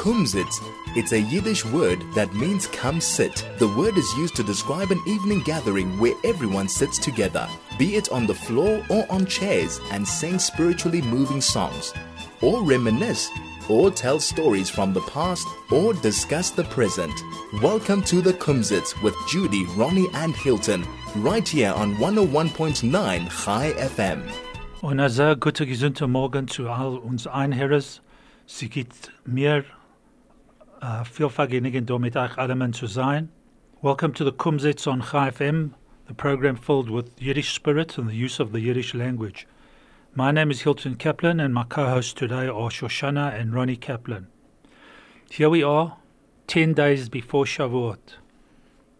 Kumzits. It's a Yiddish word that means come sit. The word is used to describe an evening gathering where everyone sits together, be it on the floor or on chairs, and sing spiritually moving songs, or reminisce, or tell stories from the past, or discuss the present. Welcome to the Kumzits with Judy, Ronnie, and Hilton, right here on 101.9 Chai FM. Und ein sehr Morgen zu all uns Einherres. Sie geht mir Uh, sein. Welcome to the Kumzits on Chai FM, the program filled with Yiddish spirit and the use of the Yiddish language. My name is Hilton Kaplan, and my co-hosts today are Shoshana and Ronnie Kaplan. Here we are, 10 days before Shavuot.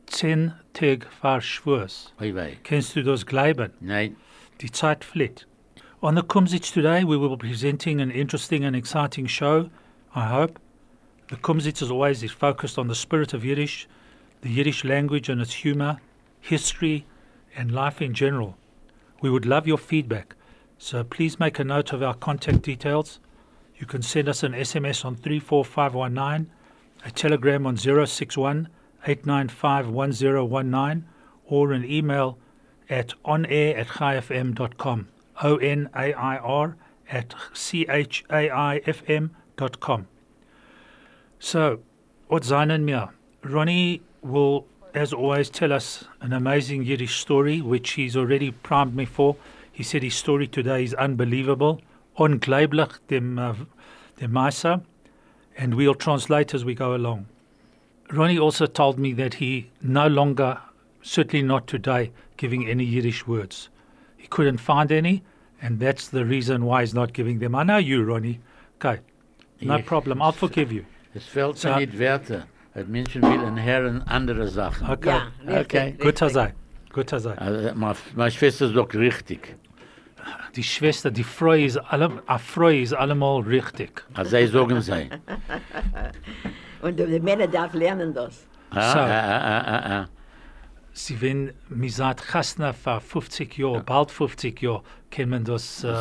10 Tag vor Shavuos. Oi wei. Kennst du das Gleiben? Nein. Die Zeit fliegt. On the Kumzits today, we will be presenting an interesting and exciting show, I hope. The Kumzits, as always, is focused on the spirit of Yiddish, the Yiddish language and its humor, history, and life in general. We would love your feedback, so please make a note of our contact details. You can send us an SMS on 34519, a telegram on 061 895 1019, or an email at onair at chaifm.com. O N A I R at C H A I F M So, what seinen mir? Ronnie will, as always, tell us an amazing Yiddish story, which he's already primed me for. He said his story today is unbelievable, unglaublich dem, uh, dem Meister, and we'll translate as we go along. Ronnie also told me that he no longer, certainly not today, giving any Yiddish words. He couldn't find any, and that's the reason why he's not giving them. I know you, Ronnie. Okay, no problem. I'll forgive you. Es fällt So- mir nicht Werte. Dat Menschen willen hören andere Sachen. Okay, Ja, okay. richtig. Gut sei, gut sei. Also, meine, Schwester sagt richtig. Die Schwester, die Frau ist alle, a Frau ist allemal richtig. Also, sie sagen sie. Und die Männer darf lernen das. Ah, So. ah, ah, ah, ah. Sie wenn mir sagt Chasna vor 50 Jahren, bald 50 Jahren, kann man das äh,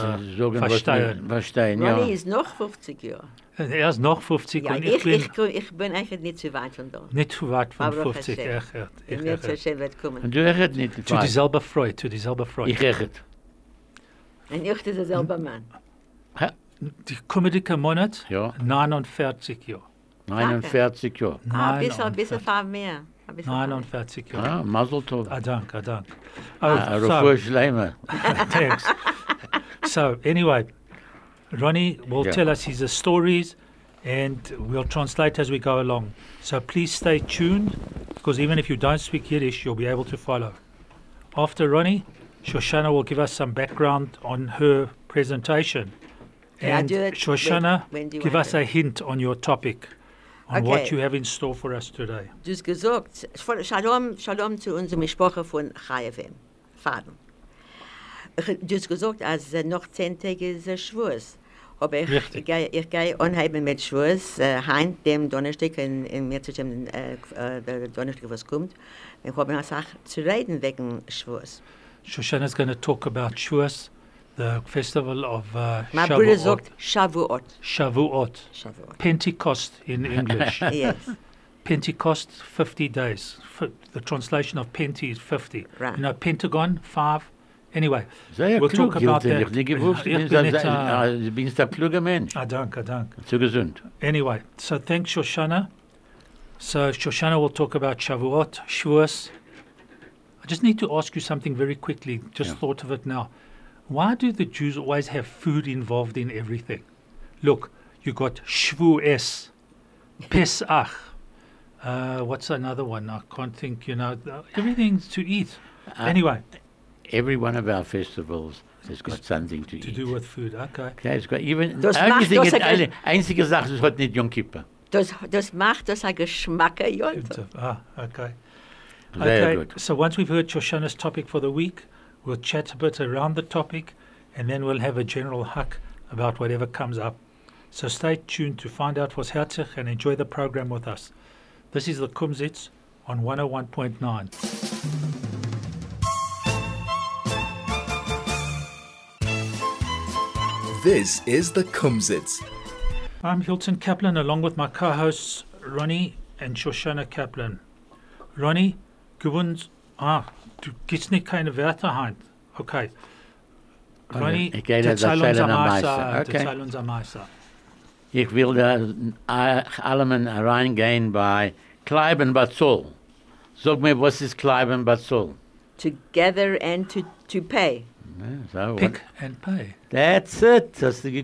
verstehen. verstehen, ja. Ronnie ist noch 50 Jahre. Er ist noch 50 Ja, und ich, ich, bin ich, ich, ich bin eigentlich nicht so weit von da. nicht zu weit von Aber 50. Hashem. Echt, echt, Ich echt, zu wird kommen. Und du echt nicht. Zu dieselbe Freude, zu dieselbe Freude. Ich echt. Und ich ist derselbe Mann. Ha, Die kommende Monat, Ja. 49 Jahre. 49 Jahre. Ah, ein bisschen, ein 49 bisschen viel mehr. Ein bisschen viel mehr. 49 Jahre. Ah, Mazel tov. Ah, dank, ah, dank. Ah, Shleima. thanks. so, anyway, Ronnie will Yeah. tell us his stories and we'll translate as we go along. So please stay tuned because even if you don't speak Yiddish, you'll be able to follow. After Ronnie, Shoshana will give us some background on her presentation. Yeah, And do it Shoshana, when- when do you give us it? a hint on your topic, on what you have in store for us today. Du hast gesagt, Shalom, Shalom zu unserem Sprache von Chayavim, Faden. Ich- Du hast gesagt, als noch zehn Tage ist äh, Schwurz. Aber ich Richtig. gehe ich gehe anheben mit Schwurz, äh, heim dem Donnerstag, in, in mir zu dem äh, äh, der Donnerstag, was kommt. Ich habe eine Sache zu reden wegen Schwurz. Shoshana is going to talk about Shuas, the festival of uh, Bruder Shavuot. sagt Shavuot. Shavuot. Shavuot. Pentecost in English. Yes, Pentecost, 50 days. F- the translation of Penti is 50. Right. You know, Pentagon, five. Anyway, Sehr We'll klug, talk about that. Ich nicht gewusst. Ich Du bin bist nicht, ein- du bist kluger Mensch. ah, danke, danke. Zu gesund. Anyway, so thanks, Shoshana. So Shoshana will talk about Shavuot, Shavuos. I just need to ask you something very quickly. Just Yeah. thought of it now. Why do the Jews always have food involved in everything? Look, you got Shavuos, Pesach. Uh, what's another one? I can't think. You know, everything's to eat. Uh, anyway, Every one of our festivals has got something to, to eat. do with food. Okay. Ja, es got even Das macht einzige, das ein- eine, einzige Sache, das hat nicht Yom Kippur. das, das macht das ein Geschmack. Good, Ah, okay. Sehr Okay, gut. so once we've heard Shoshana's topic for the week, we'll chat a bit around the topic and then we'll have a general huck about whatever comes up. So stay tuned to find out what's herzig and enjoy the program with us. This is the Kumzits on 101.9. This is the Kumzits. I'm Hilton Kaplan along with my co-hosts Ronnie and Shoshana Kaplan. Ronnie, gewund, ah, du gibst nicht keine Werte ein. Okay. Okay, Ronnie, ich gehe das erzähl uns erzählen am am Meister. Meister. Okay. Erzähl uns Meister. Ich will da äh, allem reingehen bei Kleiben Batzol. Sag mir, was ist Kleiben Batzol? Together and to, to pay. So, Pick and pay. That's it. Hast du ge-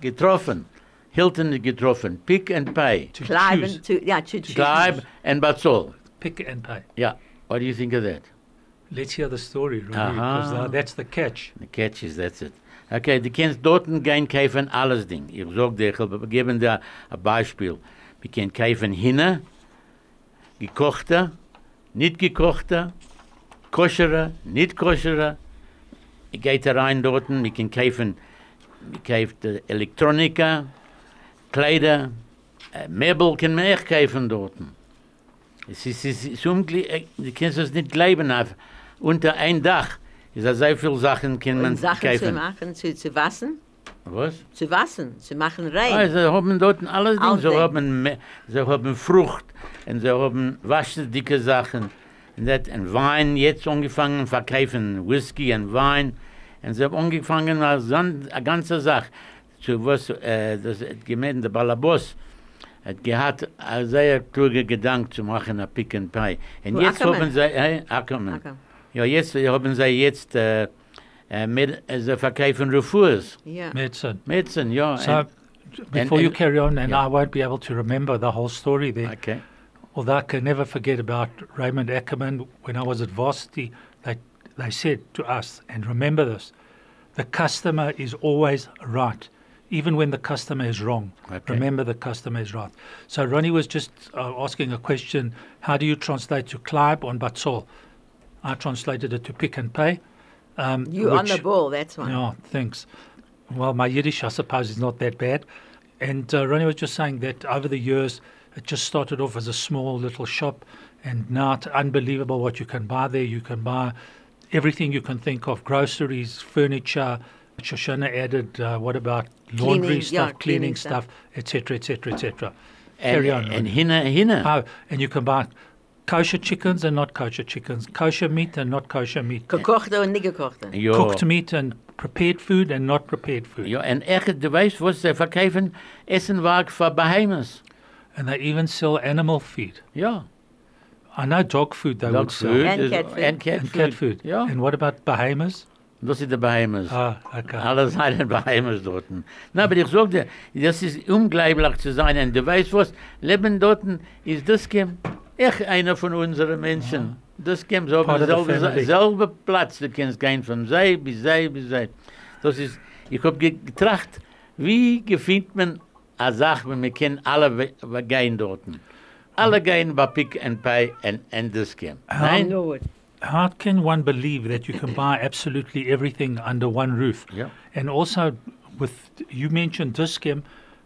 getroffen. Hilton ist getroffen. Pick and pay. To Clive choose. and to, yeah, to choose. Kleib and Batzol. Pick and pay. Yeah. What do you think of that? Let's hear the story, Ronnie, Aha. because uh, that's the catch. The catch is that's it. Okay, du kannst dort gehen kaufen alles Ding. Ich sag dir, ich will geben dir ein Beispiel. Wir können kaufen hinne, gekochte, nicht gekochte, koschere, nicht koschere. Ich gehe da rein dort, wir können kaufen, wir kaufen Elektronika, Kleider, äh, Möbel können wir echt kaufen dort. Es ist, es ist unglaublich, du kannst es nicht glauben, auf, unter ein Dach. Es ist sehr viele Sachen, können man Und Sachen zu kaufen. machen, zu, zu waschen. Was? Zu waschen, zu machen rein. Ah, sie haben dort alles Ding. Sie haben, sie haben Frucht und sie haben waschdicke Sachen. Und, das, und Wein, jetzt angefangen verkaufen Whisky und Wein. Und sie haben angefangen als eine ganze Sache. Zu was, äh, das hat gemeint, der Balabos hat gehabt, ein sehr kluger Gedanke zu machen, ein Pick and Pay. Und Wo jetzt Ackerman? haben sie, äh, Ackerman. Okay. Ja, jetzt haben sie jetzt, äh, äh, mit, sie verkaufen Refus. Ja. Medicine. Medicine, ja. So, and- before you and- carry on, and yeah. I won't be able to remember the whole story there, okay. Although I can never forget about Raymond Ackerman when I was at varsity, they, they said to us, and remember this, the customer is always right, even when the customer is wrong. Okay. Remember the customer is right. So Ronnie was just uh, asking a question, how do you translate to Clive on Batsol? I translated it to pick and pay. Um, You on the ball, that's one. yeah, thanks. Well, my Yiddish, I suppose, is not that bad. And uh, Ronnie was just saying that over the years, it just started off as a small little shop, and now it's unbelievable what you can buy there. You can buy everything you can think of groceries, furniture. Shoshana added, uh, what about laundry Cleaning, stuff, yeah, cleaning, cleaning stuff, stuff. etc., etc., etc. And, Carry on. and Ronnie. hinne, hinne. Oh, and you can buy kosher chickens and not kosher chickens, kosher meat and not kosher meat, Gekochte und nicht gekochte. ja. cooked meat and prepared food and not prepared food. Ja, en echt, du weißt, was sie verkaufen, Essenwagen für Bahamas. And they even sell animal feed. Ja. I know dog food they Dog would sell. And is- cat food. And cat And food. cat food. Ja. And what about Bahamas? Das ist die Bahamas. Ah, okay. Alle seien Bahamas dort. Na, aber ich sag dir, das ist unglaublich zu sein. Und du weißt was, Leben dort ist das Kim, echt einer von unseren Menschen. Das Kim, so selbe, family. selbe Platz, du kannst gehen von sei bis sei bis sei. Das ist, ich hab ge- getracht, wie gefindt man eine Sache, wenn wir können alle gehen dort. Alle gehen bei Pick and Pay and, and das Kim. Nein? Lord. How can one believe that you can buy absolutely everything under one roof? Yeah. And also, with you mentioned Discam,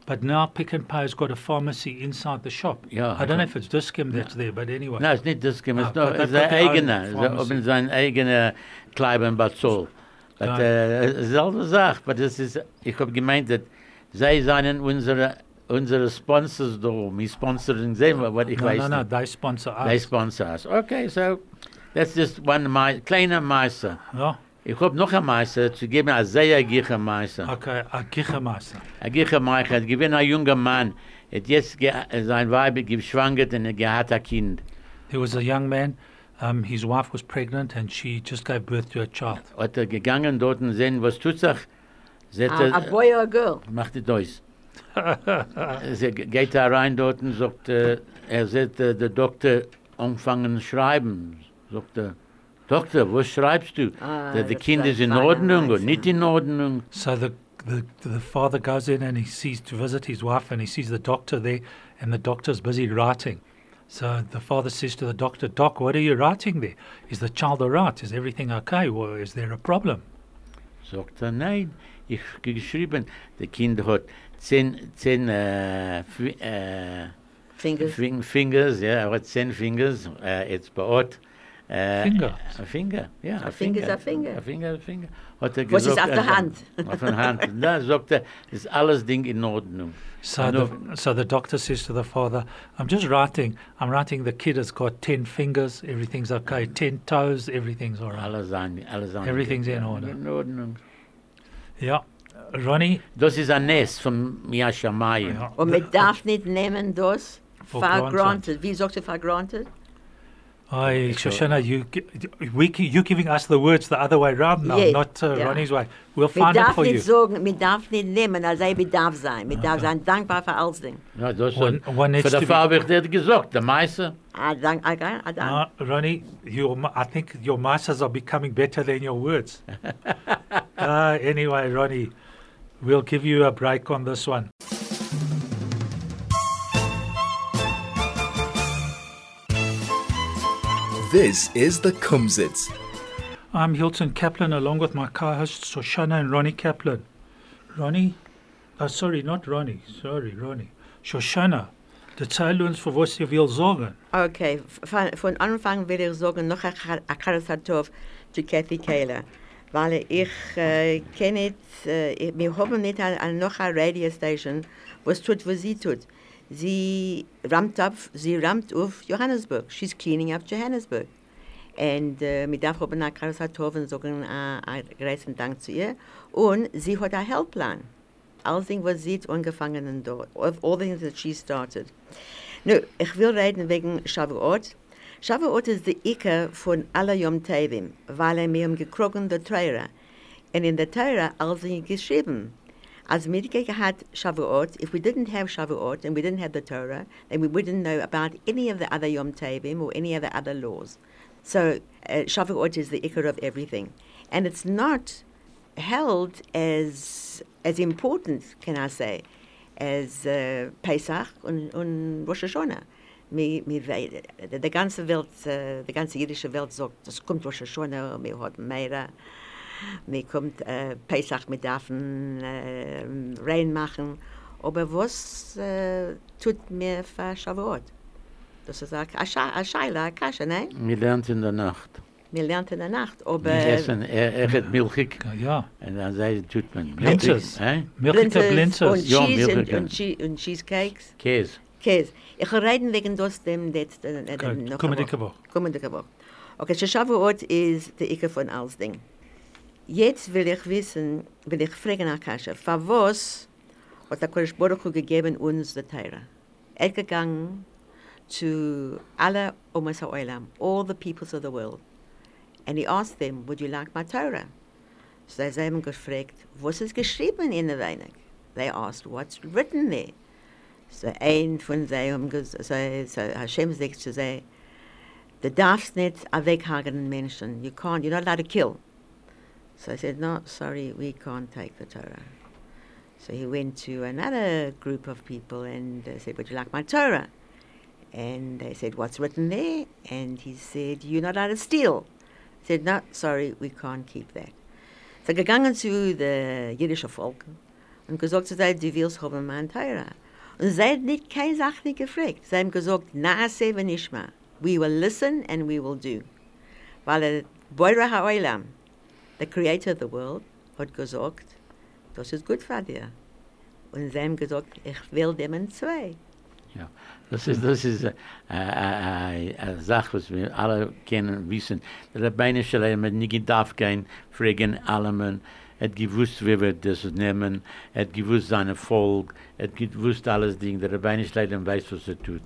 but now Pick and Pay's got a pharmacy inside the shop. Yeah, I don't know if it's Discam that's there, but anyway. Nein, es ist nicht das Kim, es Ah, but sein got their own eigener. Haben sein eigener Kleiben Batzol. But, Ah. äh, selbe Sache, aber das ist, ich habe gemeint, dass sie seien unsere, unsere Sponsors da, wir sponsoren sie, was ich no, weiß no, no, nicht. they sponsor us. They sponsor us. Okay, so, that's just one mei kleiner Meister. Ja, Ich habe noch einen Meister, zu geben, ein sehr gicher Meister. okay, a Gichermeister. Ein gicher Meister, hat gewinnt ein junger Mann, hat jetzt sein Weib geschwankert und er hat ein Kind. There was a young man, um, his wife was pregnant and she just gave birth to a child. hat er gegangen dort und sehen, was tut sich. Sie hat, A, a boy or a girl? macht die Deus. Sie ge- geht da rein dort und sagt, äh, er sieht äh, der Doktor anfangen schreiben. Sagt er, Doktor, was schreibst du? Ah, Der, die das Kind war ist in feiner Ordnung Meister. nicht in Ordnung. So the, the the father goes in and he sees to visit his wife and he sees the doctor there and the doctor's busy writing. So the father says to the doctor, Doc, what are you writing there? Is the child all right? Is everything okay? Or is there a problem? Sagt er, nein, ich habe geschrieben, der Kind hat zehn, zehn äh, fi- äh, Fingers. Fing, fingers, ja, er hat zehn Fingers, äh, jetzt bei Ort. Äh, Finger. Ein Finger, ja. Ein Finger ist ein Finger. Ein Finger, ein Finger. Hat er Was ist auf der Hand? Auf der Hand. Da sagt er, ist alles Ding in Ordnung. So the, so the doctor says to the father, I'm just writing, I'm writing the kid has got 10 fingers, everything's okay, 10 toes, everything's all right. Alles sein, alles sein. Everything's in order. In Ordnung. Yeah. Ronnie, Das ist ein Nest von Yashamayim. ja, Und man darf nicht nehmen das For for granted. granted. Wie sagst du for granted? I, Shoshana, you, gi- we, gi- you giving us the words the other way round now, Yes, not uh, yeah. Ronnie's way. We'll find it darf for nicht you. sagen, man darf nicht nehmen, als er bedarf sein. Man darf sein dankbar für alles Ding. Ja, das One- hat, one needs für to der be- Fall wird er gesagt, der Meister. Ah, dank, ah, ah, ah, dank. Uh, Ronnie, your, I think your masters are becoming better than your words. uh, anyway, Ronnie, we'll give you a break on this one. This is the Kumzits. I'm Hilton Kaplan along with my co-hosts Shoshana and Ronnie Kaplan. Ronnie, oh sorry, not Ronnie, sorry, Ronnie. Shoshana, erzähl uns, für was ihr will sorgen. Okay, von, von Anfang will ich sagen, noch ein Karazatov zu Kathy Kayla. Weil ich äh, kenne äh, wir haben nicht ein, ein, noch eine Radiostation, was tut, was sie tut. Sie rammt auf, sie rammt auf Johannesburg. She's cleaning up Johannesburg. Und äh, mit darf haben eine Karazatov und sagen äh, einen großen Dank zu ihr. Und sie hat einen Helpplan. Alles, was sie hat angefangen und dort. All things that she started. Nu, ich will reden wegen Shavuot. Shavuot ist die Icke von aller Yom Tovim, weil er mir gekrogen der Teure. Und in Teure alles sind geschrieben. Als wir gehabt Shavuot, if we didn't have Shavuot and we didn't have the Torah, then we wouldn't know about any of the other Yom Tovim or any of the other laws. So uh, Shavuot is the Iker of everything. And it's not held as, as important, can I say, as uh, Pesach und, und Rosh Hashanah. Mi, mi, wei- die, die ganze Welt, äh, die ganze jüdische Welt sagt, es kommt Rosh Hashanah, mir hat Meira, mir kommt äh, Pesach, mir dürfen äh, rein machen. Aber was äh, tut mir für Shavuot? Das ist eine Scheile, eine Kasche, nein? Wir lernt in der Nacht. Wir lernen in der Nacht. Aber Wir essen, er, er hat milchig. Ja, Und dann sagt, tut man. Blinzes. Milchig, hä? milchige und Blinzes. Ja, Cheese und, Milchige. und Cheesecakes. Käse. Käse. Ich reden wegen das, dem, dem, dem, dem, Okay, noch kommende Woche. Kommende Woche. Okay, Shavuot ist der Ecke von alles Ding. Jetzt will ich wissen, will ich fragen nach Kasha, für was hat der Kodesh Baruch Hu gegeben uns der Teire? Er gegangen zu alle Omas HaOlam, all the peoples of the world. And he asked them, would you like my Torah? So sie haben gefragt, was ist geschrieben in der Weinig? They asked, what's written there? So ein von haben gesagt, so, so Hashem sagt zu sie, du darfst nicht weghagen Menschen. You can't, you're not allowed to kill. So I said, no, sorry, we can't take the Torah. So he went to another group of people and uh, said, would you like my Torah? And they said, what's written there? And he said, you're not allowed to steal. He said, no, sorry, we can't keep that. So gegangen zu der jüdische Volk und gesagt zu sein, du willst haben mein Teira. Und sie hat nicht keine Sache nicht gefragt. Sie haben gesagt, naase v'nishma. We will listen and we will do. Weil der Boira ha'olam, the creator of the world, hat gesagt, das ist gut für dir. Und sie haben gesagt, ich will dem zwei. Ja, das ist, das ist äh, äh, äh, eine Sache, was wir alle kennen, wissen. Der Rabbeinu Shalom hat nicht gedacht, fragen allem, er hat gewusst, wie wir das nehmen, er hat gewusst seine Volk, er hat gewusst alles Ding. Der Rabbeinu Shalom weiß, was er tut.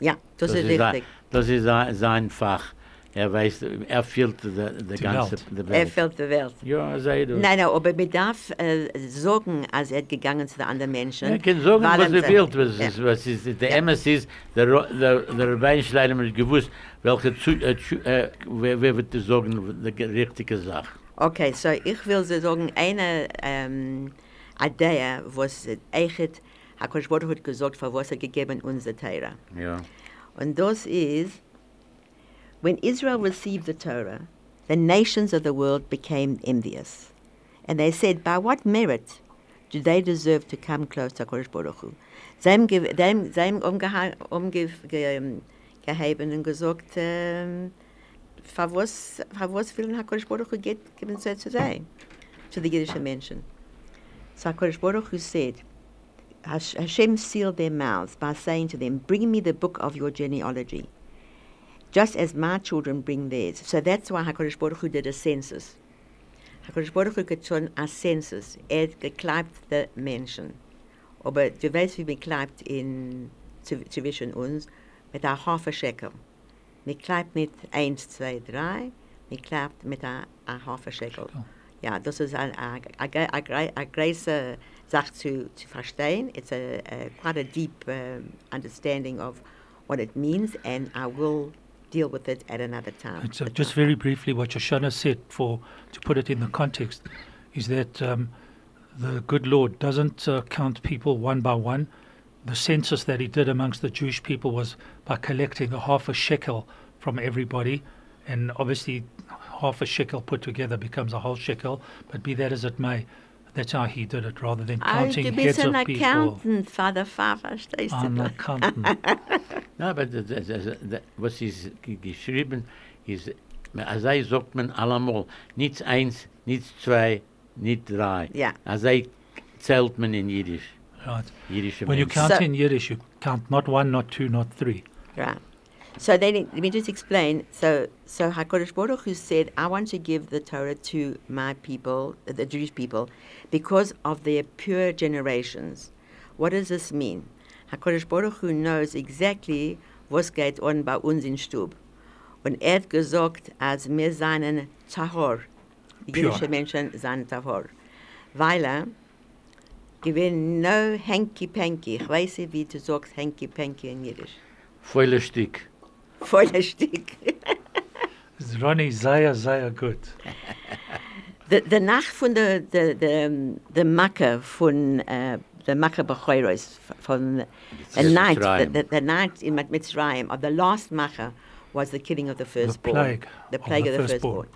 Ja, das, ist sein- richtig. das ist sein, Fach. Er weiß, er fehlt die, die Die ganze Welt. die Er Welt. fällt der Welt. Ja, sei du. Nein, nein, aber man darf äh, sagen, als er gegangen zu den anderen Menschen. Er kann weil was er er- will, was, Ja. ist, was ist. Der MS ist, der, der, der Rabbein Schleider hat gewusst, welche, zu, äh, zu, äh, wer, wer wird das sagen, die richtige Sache. Okay, so ich will so sagen, eine ähm, Idee, was echt HaKadosh Baruch hat gesagt, für was er gegeben unsere Torah. Ja. Und das ist, when Israel received the Torah, the nations of the world became envious. And they said, by what merit do they deserve to come close to HaKadosh Baruch Hu? Sie haben, sie haben, sie haben umgeha- umge, ge, gehaben und gesagt, ähm, for was, for was will HaKadosh Baruch Hu get given so today to the Yiddish Menschen? So HaKadosh Baruch Hu said, Hashem sealed their mouths by saying to them, Bring me the book of your genealogy, just as my children bring theirs. So that's why HaKadosh Baruch Hu did a census. HaKadosh Baruch Hu schon a census. Er hat gekleibt the Menschen. Aber du weißt, wie wir kleibt in, zw- zwischen uns, mit half a shekel. Wir kleibt nicht eins, zwei, drei, wir kleibt mit half a shekel. Ja, das ist eine große Sache zu, zu verstehen. It's a, a quite a deep um, understanding of what it means, and I will deal with it at another time. And so just very briefly, what Shoshana said, for to put it in the context, is that um, the good Lord doesn't uh, count people one by one. The census that he did amongst the Jewish people was by collecting a half a shekel from everybody, and obviously half a shekel put together becomes a whole shekel. But be that as it may, that's how he did it, rather than counting du heads bist of ein people. Accountant, Vater Pfarrer, verstehst du? An accountant. Na, aber das, das, das, das, was ist ge- geschrieben, ist, also sagt man allemal, nichts eins, nichts zwei, nicht drei. Ja. Also zählt man in Jiddisch, right. jiddische When you count So- in Yiddish, you count not one, not two, not three. Right. So then, let me just explain. So, so Hakadosh Baruch Hu said, "I want to give the Torah to my people, the Jewish people, because of their pure generations." What does this mean? Hakadosh Baruch Hu knows exactly was geht on bei uns in Stub. Und er hat gesagt, als wir seinen Tahor, die Pure. jüdische Menschen seien Tahor, weil er gewinnt no hanky-panky. Ich weiß nicht, wie du sagst hanky-panky in Jiddisch. Volle Stück. Voller Stück. Ronnie, sehr, sehr gut. De, de nacht von der de, de, de Makke von uh, the Makke Bechoros, von the Yes, night, the, Mitzrayim. the, the night in Mit- Mitzrayim, of the last Makke was the killing of the firstborn. plague The of plague the of the firstborn. firstborn.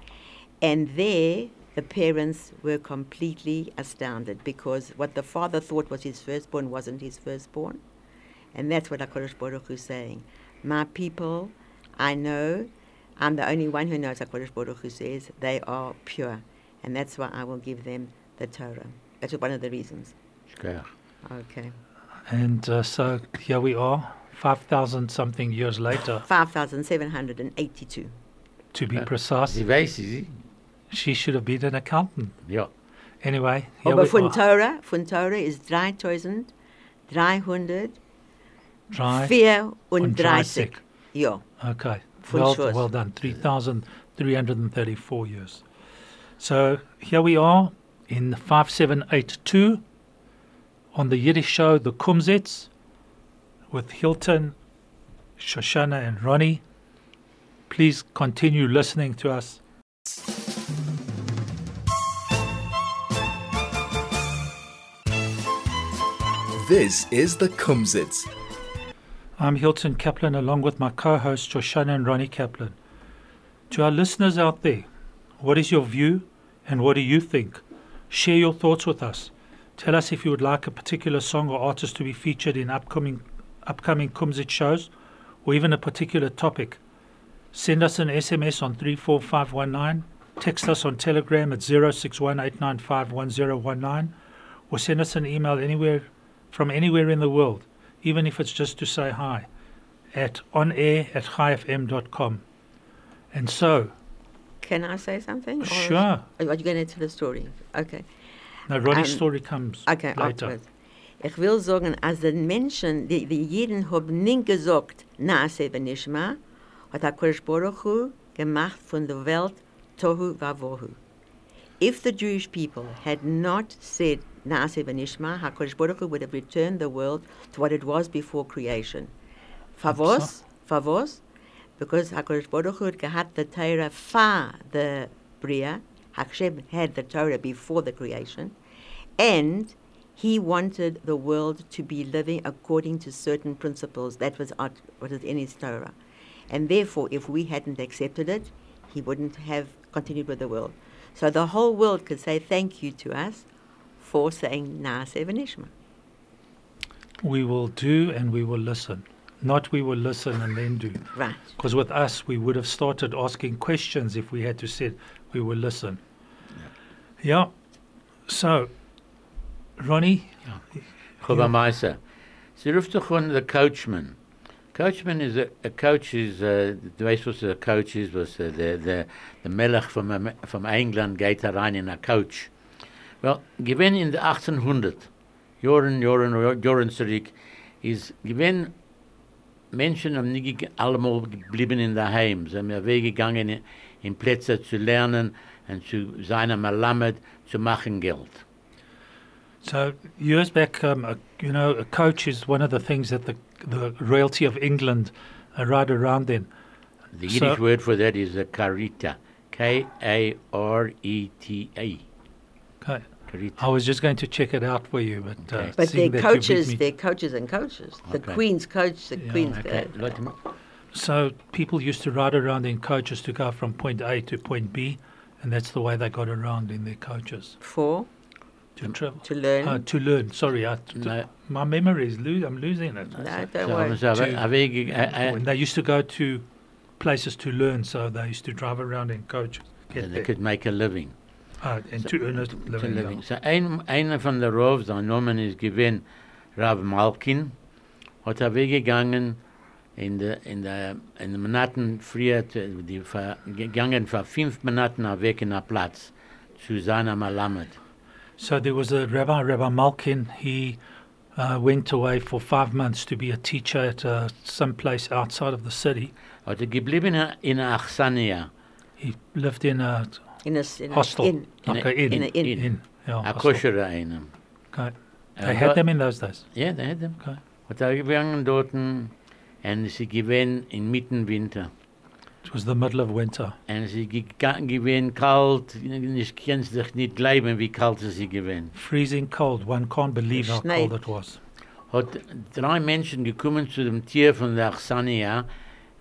And there, the parents were completely astounded because what the father thought was his firstborn wasn't his firstborn. And that's what HaKadosh Baruch Hu is saying. My people, I know, I'm the only one who knows HaKadosh Baruch Hu says, they are pure. And that's why I will give them the Torah. That's one of the reasons. Schkach. Okay. And uh, so here we are, 5,000 something years later, 5,782. to be Ja. precise. Sie weiß, sie, She should have been an accountant. ja. Anyway, here Aber we von are. Torah, von Torah ist 3,334. Dry 34. Ja. Okay. Von Well, Schwarz. well done. 3,334 years. So here we are in 5782 on the Yiddish show, The Kumzits, with Hilton, Shoshana, and Ronnie. Please continue listening to us. This is the Kumzits. I'm Hilton Kaplan along with my co hosts Shoshana and Ronnie Kaplan. To our listeners out there, what is your view and what do you think? Share your thoughts with us. Tell us if you would like a particular song or artist to be featured in upcoming upcoming Kumzit shows or even a particular topic. Send us an SMS on 34519, text us on Telegram at 0618951019 or send us an email anywhere from anywhere in the world even if it's just to say hi, at onair at chaifm.com. And so, Can I say something? Sure. Are you going to tell a story? Okay. now Ronnie's Um, story comes Okay, later. afterwards. Ich will sagen, als die Menschen, die, die Jeden haben nicht gesagt, Benishma, hat HaKadosh Baruch Hu gemacht von der Welt Tohu. If the Jewish people had not said Naase Benishma, HaKadosh Baruch Hu would have returned the world to what it was before creation. Favos, Favos, because HaKadosh Baruch Hu had the Torah fa the Bria, Hashem had the Torah before the creation, and he wanted the world to be living according to certain principles. That was what is in his Torah. And therefore, if we hadn't accepted it, he wouldn't have continued with the world. So the whole world could say thank you to us for saying Naaseh V'Nishma. We will do and we will listen. Not we will listen and then do. Right. Because with us, we would have started asking questions if we had to said we will listen. Yeah. So, Ronnie, Chova Meiser. Sie ruft doch an the coachman. Coachman is a, a coach is, uh, du weißt was a coach is, was uh, der, der, der Melech vom, Am- vom England geht da in a coach. Well, gewinn in the 1800, Jahren, Jahren, Jahren zurück, ist gewinn Menschen haben nicht allemal geblieben in der Heim. Sie haben ja weggegangen in, in Plätze zu lernen und zu sein am Alamed, zu machen Geld. So years back, um, a, you know, a coach is one of the things that the the royalty of England uh, ride around in. The So- Yiddish word for that is a karita. K A R E T A. Okay. Karita. I was just going to check it out for you, but uh, But seeing they're that coaches, me- they're coaches and coaches. The Okay. Queen's coach, the Yeah, Queen's Okay. uh, So people used to ride around in coaches to go from point A to point B, and that's the way they got around in their coaches for to travel. to learn. Uh, to learn. Sorry, I, t- No. my memory is lo- I'm losing it. no, don't So, worry. so, To- a wege- a- When they used to go to places to learn, so they used to drive around in coaches. Get and they there. could make a living. Uh, and to earn living. living. So ein, einer von der Rovs, sein Name ist gewinn Rav Malkin, hat er weggegangen in der in der in den Monaten früher, die ver- gegangen für fünf Monaten weg in der Platz zu seiner Malamed. So there was a rabbi, Rabbi Malkin. He uh, went away for five months to be a teacher at uh, some place outside of the city. Hat er geblieben in Achsania, He lived in a in a, s- in hostel, a inn. like In a- a inn. in a inn. inn, yeah, a hostel. kosher einem. Okay. They had them in those days. Ja, der hat ihn. Okay. Hat er gegangen dort und sie gewinn in mitten Winter. It was the middle of winter. Und sie gegangen gewinn kalt, ich kann es dich nicht glauben, wie kalt es sie gewinn. Freezing cold. One can't believe how cold it was. Hat drei Menschen gekommen zu dem Tier von der Achsania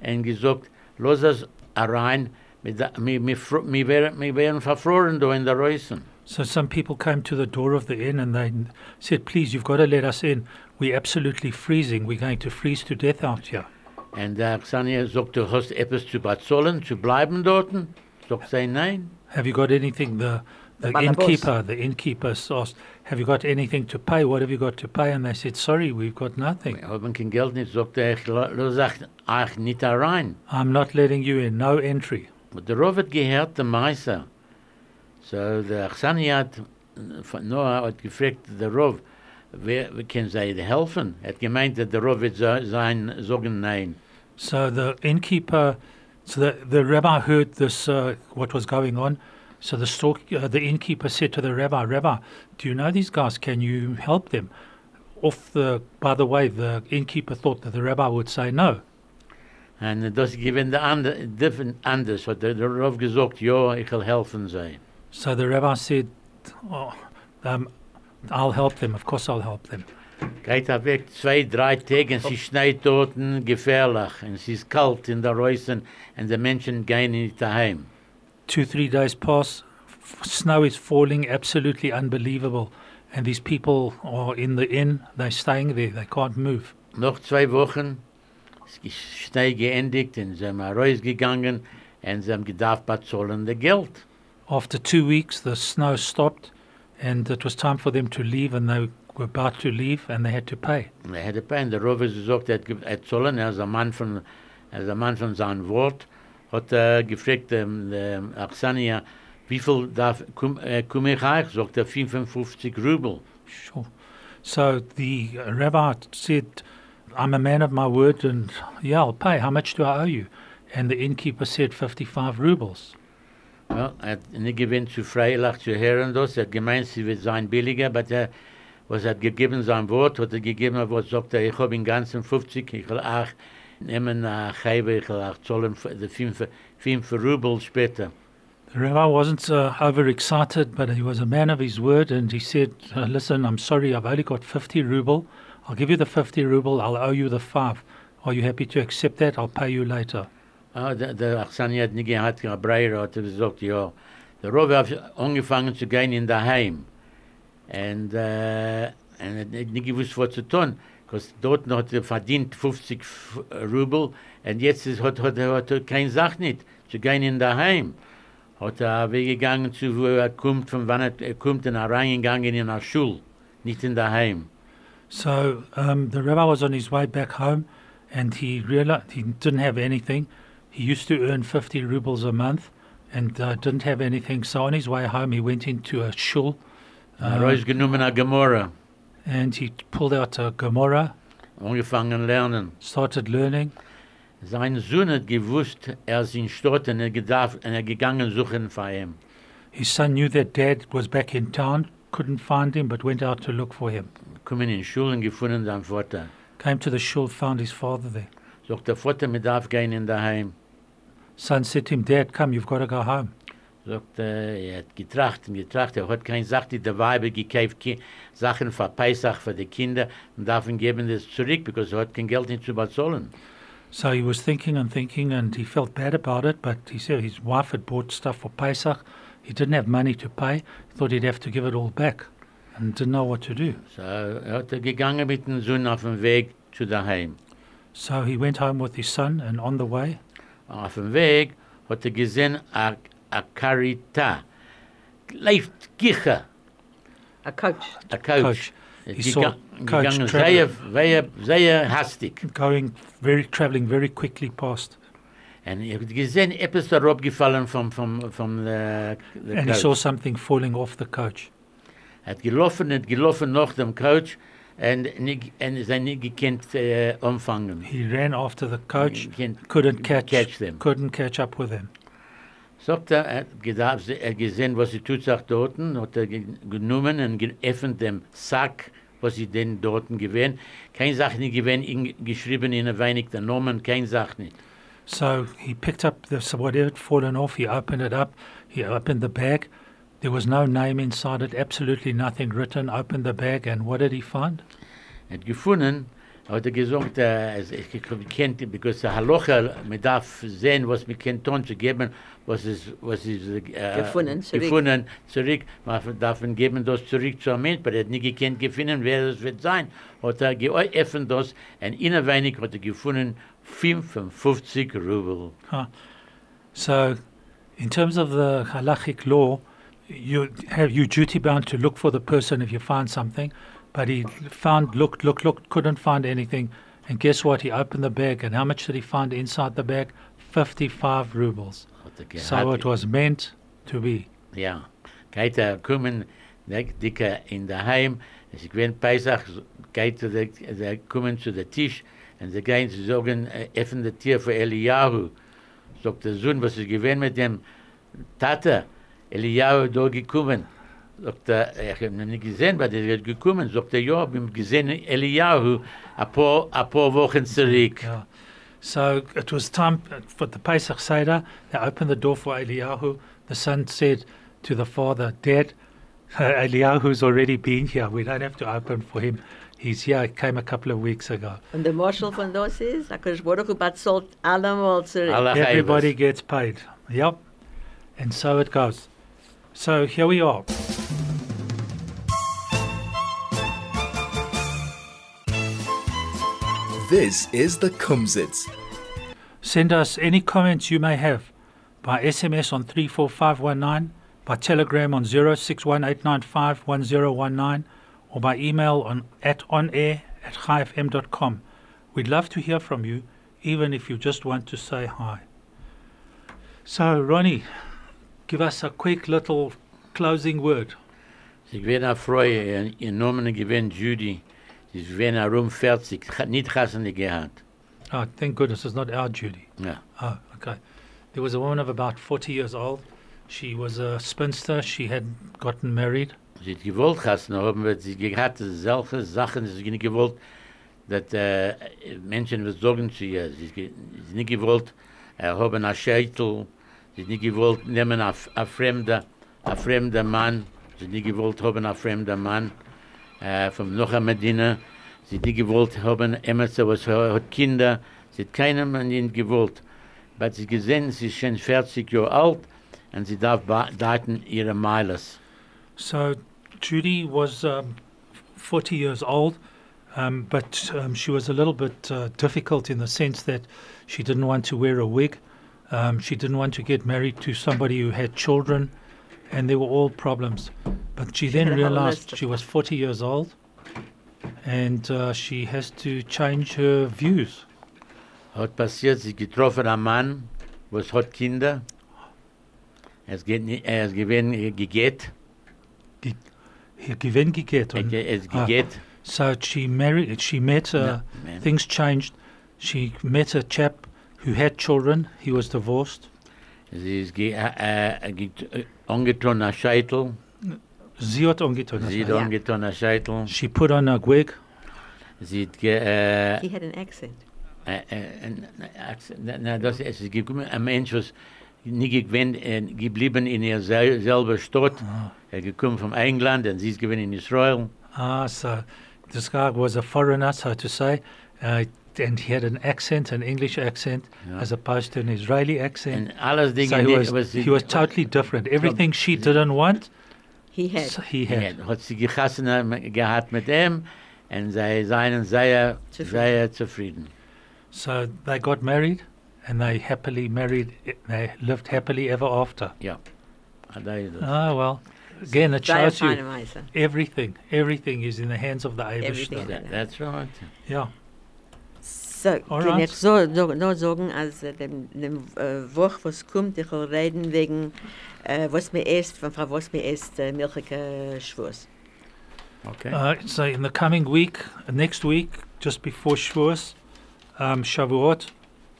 und gesagt, los es rein, wir werden wir werden verfroren da in der Reusen. So some people came to the door of the inn and they said, "Please, you've got to let us in. We're absolutely freezing. We're going to freeze to death out here." Und der Achsania sagt, du hast etwas zu bezahlen, zu bleiben dort? Sagt sie, nein. Have you got anything? The the Balabos. innkeeper, the innkeeper asked, "Have you got anything to pay? What have you got to pay?" And they said, "Sorry, we've got nothing. Wir haben kein Geld nicht, sagt er, ich la- lass euch euch nicht rein. I'm not letting you in. No entry." Der Rov hat gehört, der Meister. So, der Achsani hat, äh, Noah hat gefragt, der Rov, wer, wer kann sie helfen? Er hat gemeint, dass der Rov wird sein, sagen nein. So the innkeeper, so the, the rabbi heard this, uh, what was going on. So the store, uh, the innkeeper said to the rabbi, Rabbi, do you know these guys? Can you help them? Off the, by the way, the innkeeper thought that the rabbi would say no. Und das gewinnt der andere, different anders, hat der, der Rov gesagt, ja, ich will helfen sie. So the rabbi said, oh, um, I'll help them. Of course, I'll help them. Geht er weg, zwei, drei Tage, und sie schneit dort gefährlich, und es ist kalt in der Reusen, und die Menschen gehen nicht daheim. Two, three days pass. Snow is falling, absolutely unbelievable. And these people are in the inn. They're staying there. They can't move. Noch zwei Wochen Schnee geendigt und sie sind rausgegangen und sie haben gedacht, bezahlen das Geld. After two weeks, the snow stopped, and it was time for them to leave. And they were about to leave, and they had to pay. Und er hatte Pein, der Rover gesagt, er hat ge- er hat zahlen, er ist ein Mann von, er ist ein Mann von seinem Wort, hat er gefragt, dem, dem Achsania, wie viel darf, komm, äh, komm ich euch? Sagt er 55 Rubel. Sure. So the rabbi said, "I'm a man of my word, and yeah, I'll pay. How much do I owe you?" And the innkeeper said, 55 rubles." Well, er hat nicht gewinnt zu freilich zu hören das, er hat gemeint, sie wird sein billiger, aber er, was er hat gegeben sein Wort, hat er gegeben, was sagt er, ich habe im Ganzen 50, ich will auch nehmen, ich will auch zahlen, für die 5, 5 Rubel später. The rabbi wasn't uh, overexcited, but he was a man of his word, and he said, uh, "Listen, I'm sorry, I've only got 50 ruble. I'll give you the 50 ruble. I'll owe you the five. Are you happy to accept that? I'll pay you later." Ah, der, der Achsani hat nicht gehabt, der Breyer hat gesagt, ja. Der Rove hat angefangen zu gehen in der Heim. Und, äh, und er hat nicht gewusst, was zu tun. Because dort hat er verdient 50 Rubel und jetzt ist, hat, hat, hat er keine Sache nicht zu gehen in daheim. Hat er weggegangen zu, wo er kommt, von wann er, er kommt und er reingegangen in der Schule, nicht in daheim. So um, the rabbi was on his way back home, and he realized he didn't have anything. He used to earn 50 rubles a month, and uh, didn't have anything. So on his way home, he went into a shul, a and he pulled out a Gemara, angefangen lernen. started learning. Sein Sohn hat gewusst, er ist in und er, gedarf, und er gegangen suchen für ihn. His son knew that dad was back in town, couldn't find him, but went out to look for him. Kommen in Schulen gefunden, sein Vater. Came to the shul, found his father there. Sagt der Vater, mir darf gehen in daheim. Son said to him, Dad, come, you've got to go home. Sagt er, er hat getracht und getracht, er hat keine Sache, die der Weibe gekauft, Sachen für Peisach für die Kinder und darf ihm geben das zurück, because er hat kein Geld nicht zu bezahlen. So he was thinking and thinking, and he felt bad about it. But he said his wife had bought stuff for Pesach. He didn't have money to pay. He thought he'd have to give it all back, and didn't know what to do. So er hat er gegangen mit dem Sohn auf dem Weg zu daheim. So he went home with his son, and on the way, Auf dem Weg hat er gesehen a, a Carita. Leift Gicher, A coach. a Coach. Coach. Er He gega- saw Coach gegangen traveling. sehr, sehr, sehr hastig. going very traveling very quickly past, Und ich habe gesehen, etwas da abgefallen vom, vom, vom äh, der and he Coach. saw something falling off the coach. Er hat gelaufen und gelaufen nach dem Coach und nicht, und sie nicht gekannt äh, umfangen. He ran after the coach, couldn't catch, catch them. couldn't catch up with them. Sagt er, er hat gedacht, er gesehen, was sie tut, sagt dort, hat er ge- genommen und geöffnet dem Sack, was sie denn dort gewähnt. Keine Sache nicht gewähnt, in- geschrieben in wenig der Namen, keine Sache nicht. So he picked up the whatever had fallen off. He opened it up. He opened the bag. There was no name inside it. Absolutely nothing written. Opened the bag, and what did he find? Er hat gefunden, hat er gesagt, es- ich kennt, because der Halacha, man darf sehen, was man kennt tun, zu geben, was ist, was ist Gefunden, zurück. gefunden, zurück, man darf ihm geben das zurück zu einem Mensch, aber er hat nicht gekannt gefunden, wer das wird sein. Hat er geöffnet das, und in ein wenig hat er gefunden, 55 Rubel. So, in terms of the halachic law, you have you duty bound to look for the person if you find something. But he found, looked, looked, looked, couldn't find anything. And guess what? He opened the bag, and how much did he find inside the bag? Fifty-five rubles. So it was meant to be. Ja, geht er kommen, nek, dicke in der Heim, es ist gewinn Peisach, geht er, er kommen zu der Tisch, und sie gehen zu sagen, öffnen die Tür für Eliyahu. Sagt der Sohn, was ist gewinn mit dem Tate, Eliyahu da gekommen. Sagt er, ich habe ihn nicht gesehen, weil er wird gekommen. Sagt er, ja, wir haben gesehen Eliyahu ein paar, ein paar Wochen zurück. Yeah. So it was time for the Pesach Seder. They opened the door for Eliyahu. The son said to the father, Dad, Eliyahu's already been here. We don't have to open for him. He's here. He came a couple of weeks ago. Und der Marshal von das ist, HaKadosh Baruch Hu bezahlt allemal zurück. Alle Everybody gets paid. Yep. And so it goes. So here we are. This is the Kumzits. Send us any comments you may have by SMS on 34519, by telegram on 0618951019, or by email on at onair at chaifm.com. We'd love to hear from you, even if you just want to say hi. So, Ronnie, give us a quick little closing word. Gewähnt eine Frau, ihr ihr Namen gewähnt Judy. Sie ist gewähnt herum 40, hat nicht Chassene gehabt. Oh, thank goodness it's not our Judy. Ja. Oh, okay. There was a woman of about 40 years old. She was a spinster. She had gotten married. Sie hat gewollt haben, weil sie gehabt solche Sachen, sie hat nicht gewollt, dass äh, eh, Menschen was sagen zu ihr. Sie hat hat nicht gewollt, äh, haben einen Scheitel, sie nicht gewollt, nehmen einen einen fremden, einen fremden Mann, sie nicht gewollt, haben einen fremden Mann äh, von noch Medina, sie nicht gewollt, haben immer so was, hat Kinder, sie hat keinen Mann nicht gewollt. Aber sie gesehen, sie ist schon 40 Jahre alt und sie darf daten ihre Meiles. So Judy was um, 40 years old. Um, but um, she was a little bit uh, difficult in the sense that she didn't want to wear a wig. Um, she didn't want to get married to somebody who had children, and there were all problems. But she then had a whole realized she was 40 years old, and uh, she has to change her views. Hat passiert, sie getroffen einen Mann, was hat Kinder. Es geht nicht, er ist gewinn, gegeht. Hier gewinn gegeben. Er ge- es gegeht. So she married. She met. Uh, Ja, things changed. She met a chap who had children. He was divorced. Sie ist ge, äh, get- äh, Scheitel. Sie hat angetan. Sie hat Ja. angetan ein Scheitel. She put on a wig. Sie hat ge, äh, He had an accent. äh, äh, äh, na, na, das ist, es gibt ein Mensch, was nicht gewinn, äh, geblieben in ihr sel selber Stadt. Er gekommen vom England und sie ist gewinn in Israel. Ah, so this guy was a foreigner, so to say, uh, and he had an accent, an English accent, Ja. as opposed to an Israeli accent. Und alles Dinge, So he was, was he was totally different. Everything she didn't want, He had. so he Ja, had. hat sie gehassen äh, gehabt mit ihm und sie seien sehr, Zufrieden. sehr zufrieden. So they got married, and they happily married. They lived happily ever after. Ja. Ah, da ist es. Well, again, it Sehr shows you everything. Everything is in the hands of the Everything. That- That's right. Yeah. So, All kann right. ich so, so, nur sagen, als äh, dem, dem äh, Woche, was kommt, ich will reden wegen, äh, was mir ist, von Frau, was mir ist, äh, milchige Schwurz. Okay. Uh, so in the coming week, uh, next week, just before Shavuos, um, Shavuot,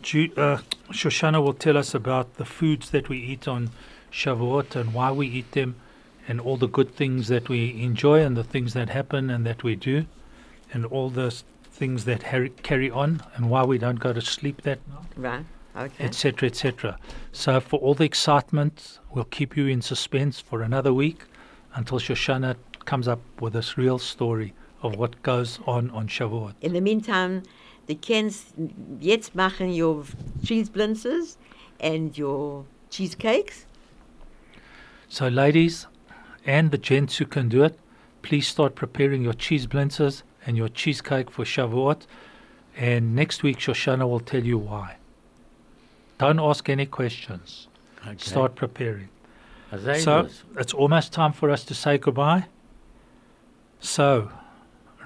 Ju- uh, Shoshana will tell us about the foods that we eat on Shavuot and why we eat them, and all the good things that we enjoy and the things that happen and that we do, and all the s- things that har- carry on and why we don't go to sleep that night, Right? Okay. etc., etc. So for all the excitement, we'll keep you in suspense for another week until Shoshana comes up with this real story of what goes on on Shavuot. In the meantime, the kennst jetzt machen your cheese blintzes and your cheesecakes. So, ladies and the gents who can do it, please start preparing your cheese blintzes and your cheesecake for Shavuot. And next week, Shoshana will tell you why. Don't ask any questions. okay. Start preparing. So, it's almost time for us to say goodbye. So,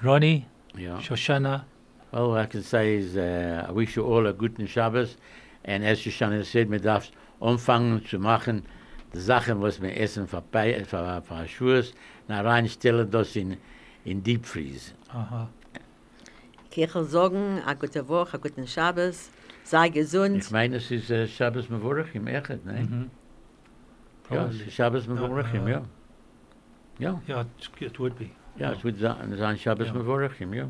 Ronnie, Ja. Shoshana, All I can say is, uh, I wish you all a good Shabbos. And as Shoshana said, man darf anfangen zu machen, die Sachen, was wir essen für, Pei- für, in, Deep Freeze. uh-huh. Ich will sagen, a gute Woche, a guten Shabbos, sei gesund. Ich meine, es ist uh, Shabbos Mevorachim, echt, ne? Mhm. Ja, es ist Shabbos Mevorachim, uh, ja. Ja, Yeah, it, it would be. ja, es wird sein Shabbos Ja. Mevorachim, ja.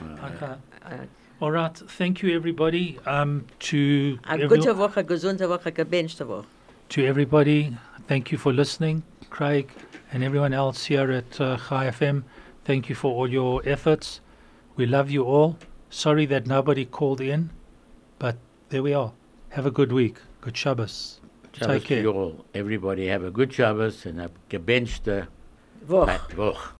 Okay. Äh, All right. Thank you, everybody. Um, to A gute Woche, gesunde Woche, gebenchte Woche. to everybody, thank you for listening, Craig, and everyone else here at uh, Chai FM. Thank you for all your efforts. We love you all. Sorry that nobody called in, but there we are. Have a good week. Good Shabbos. Shabbos Take care. to you all. Everybody have a good Shabbos and a gebenchte Woche. Woche.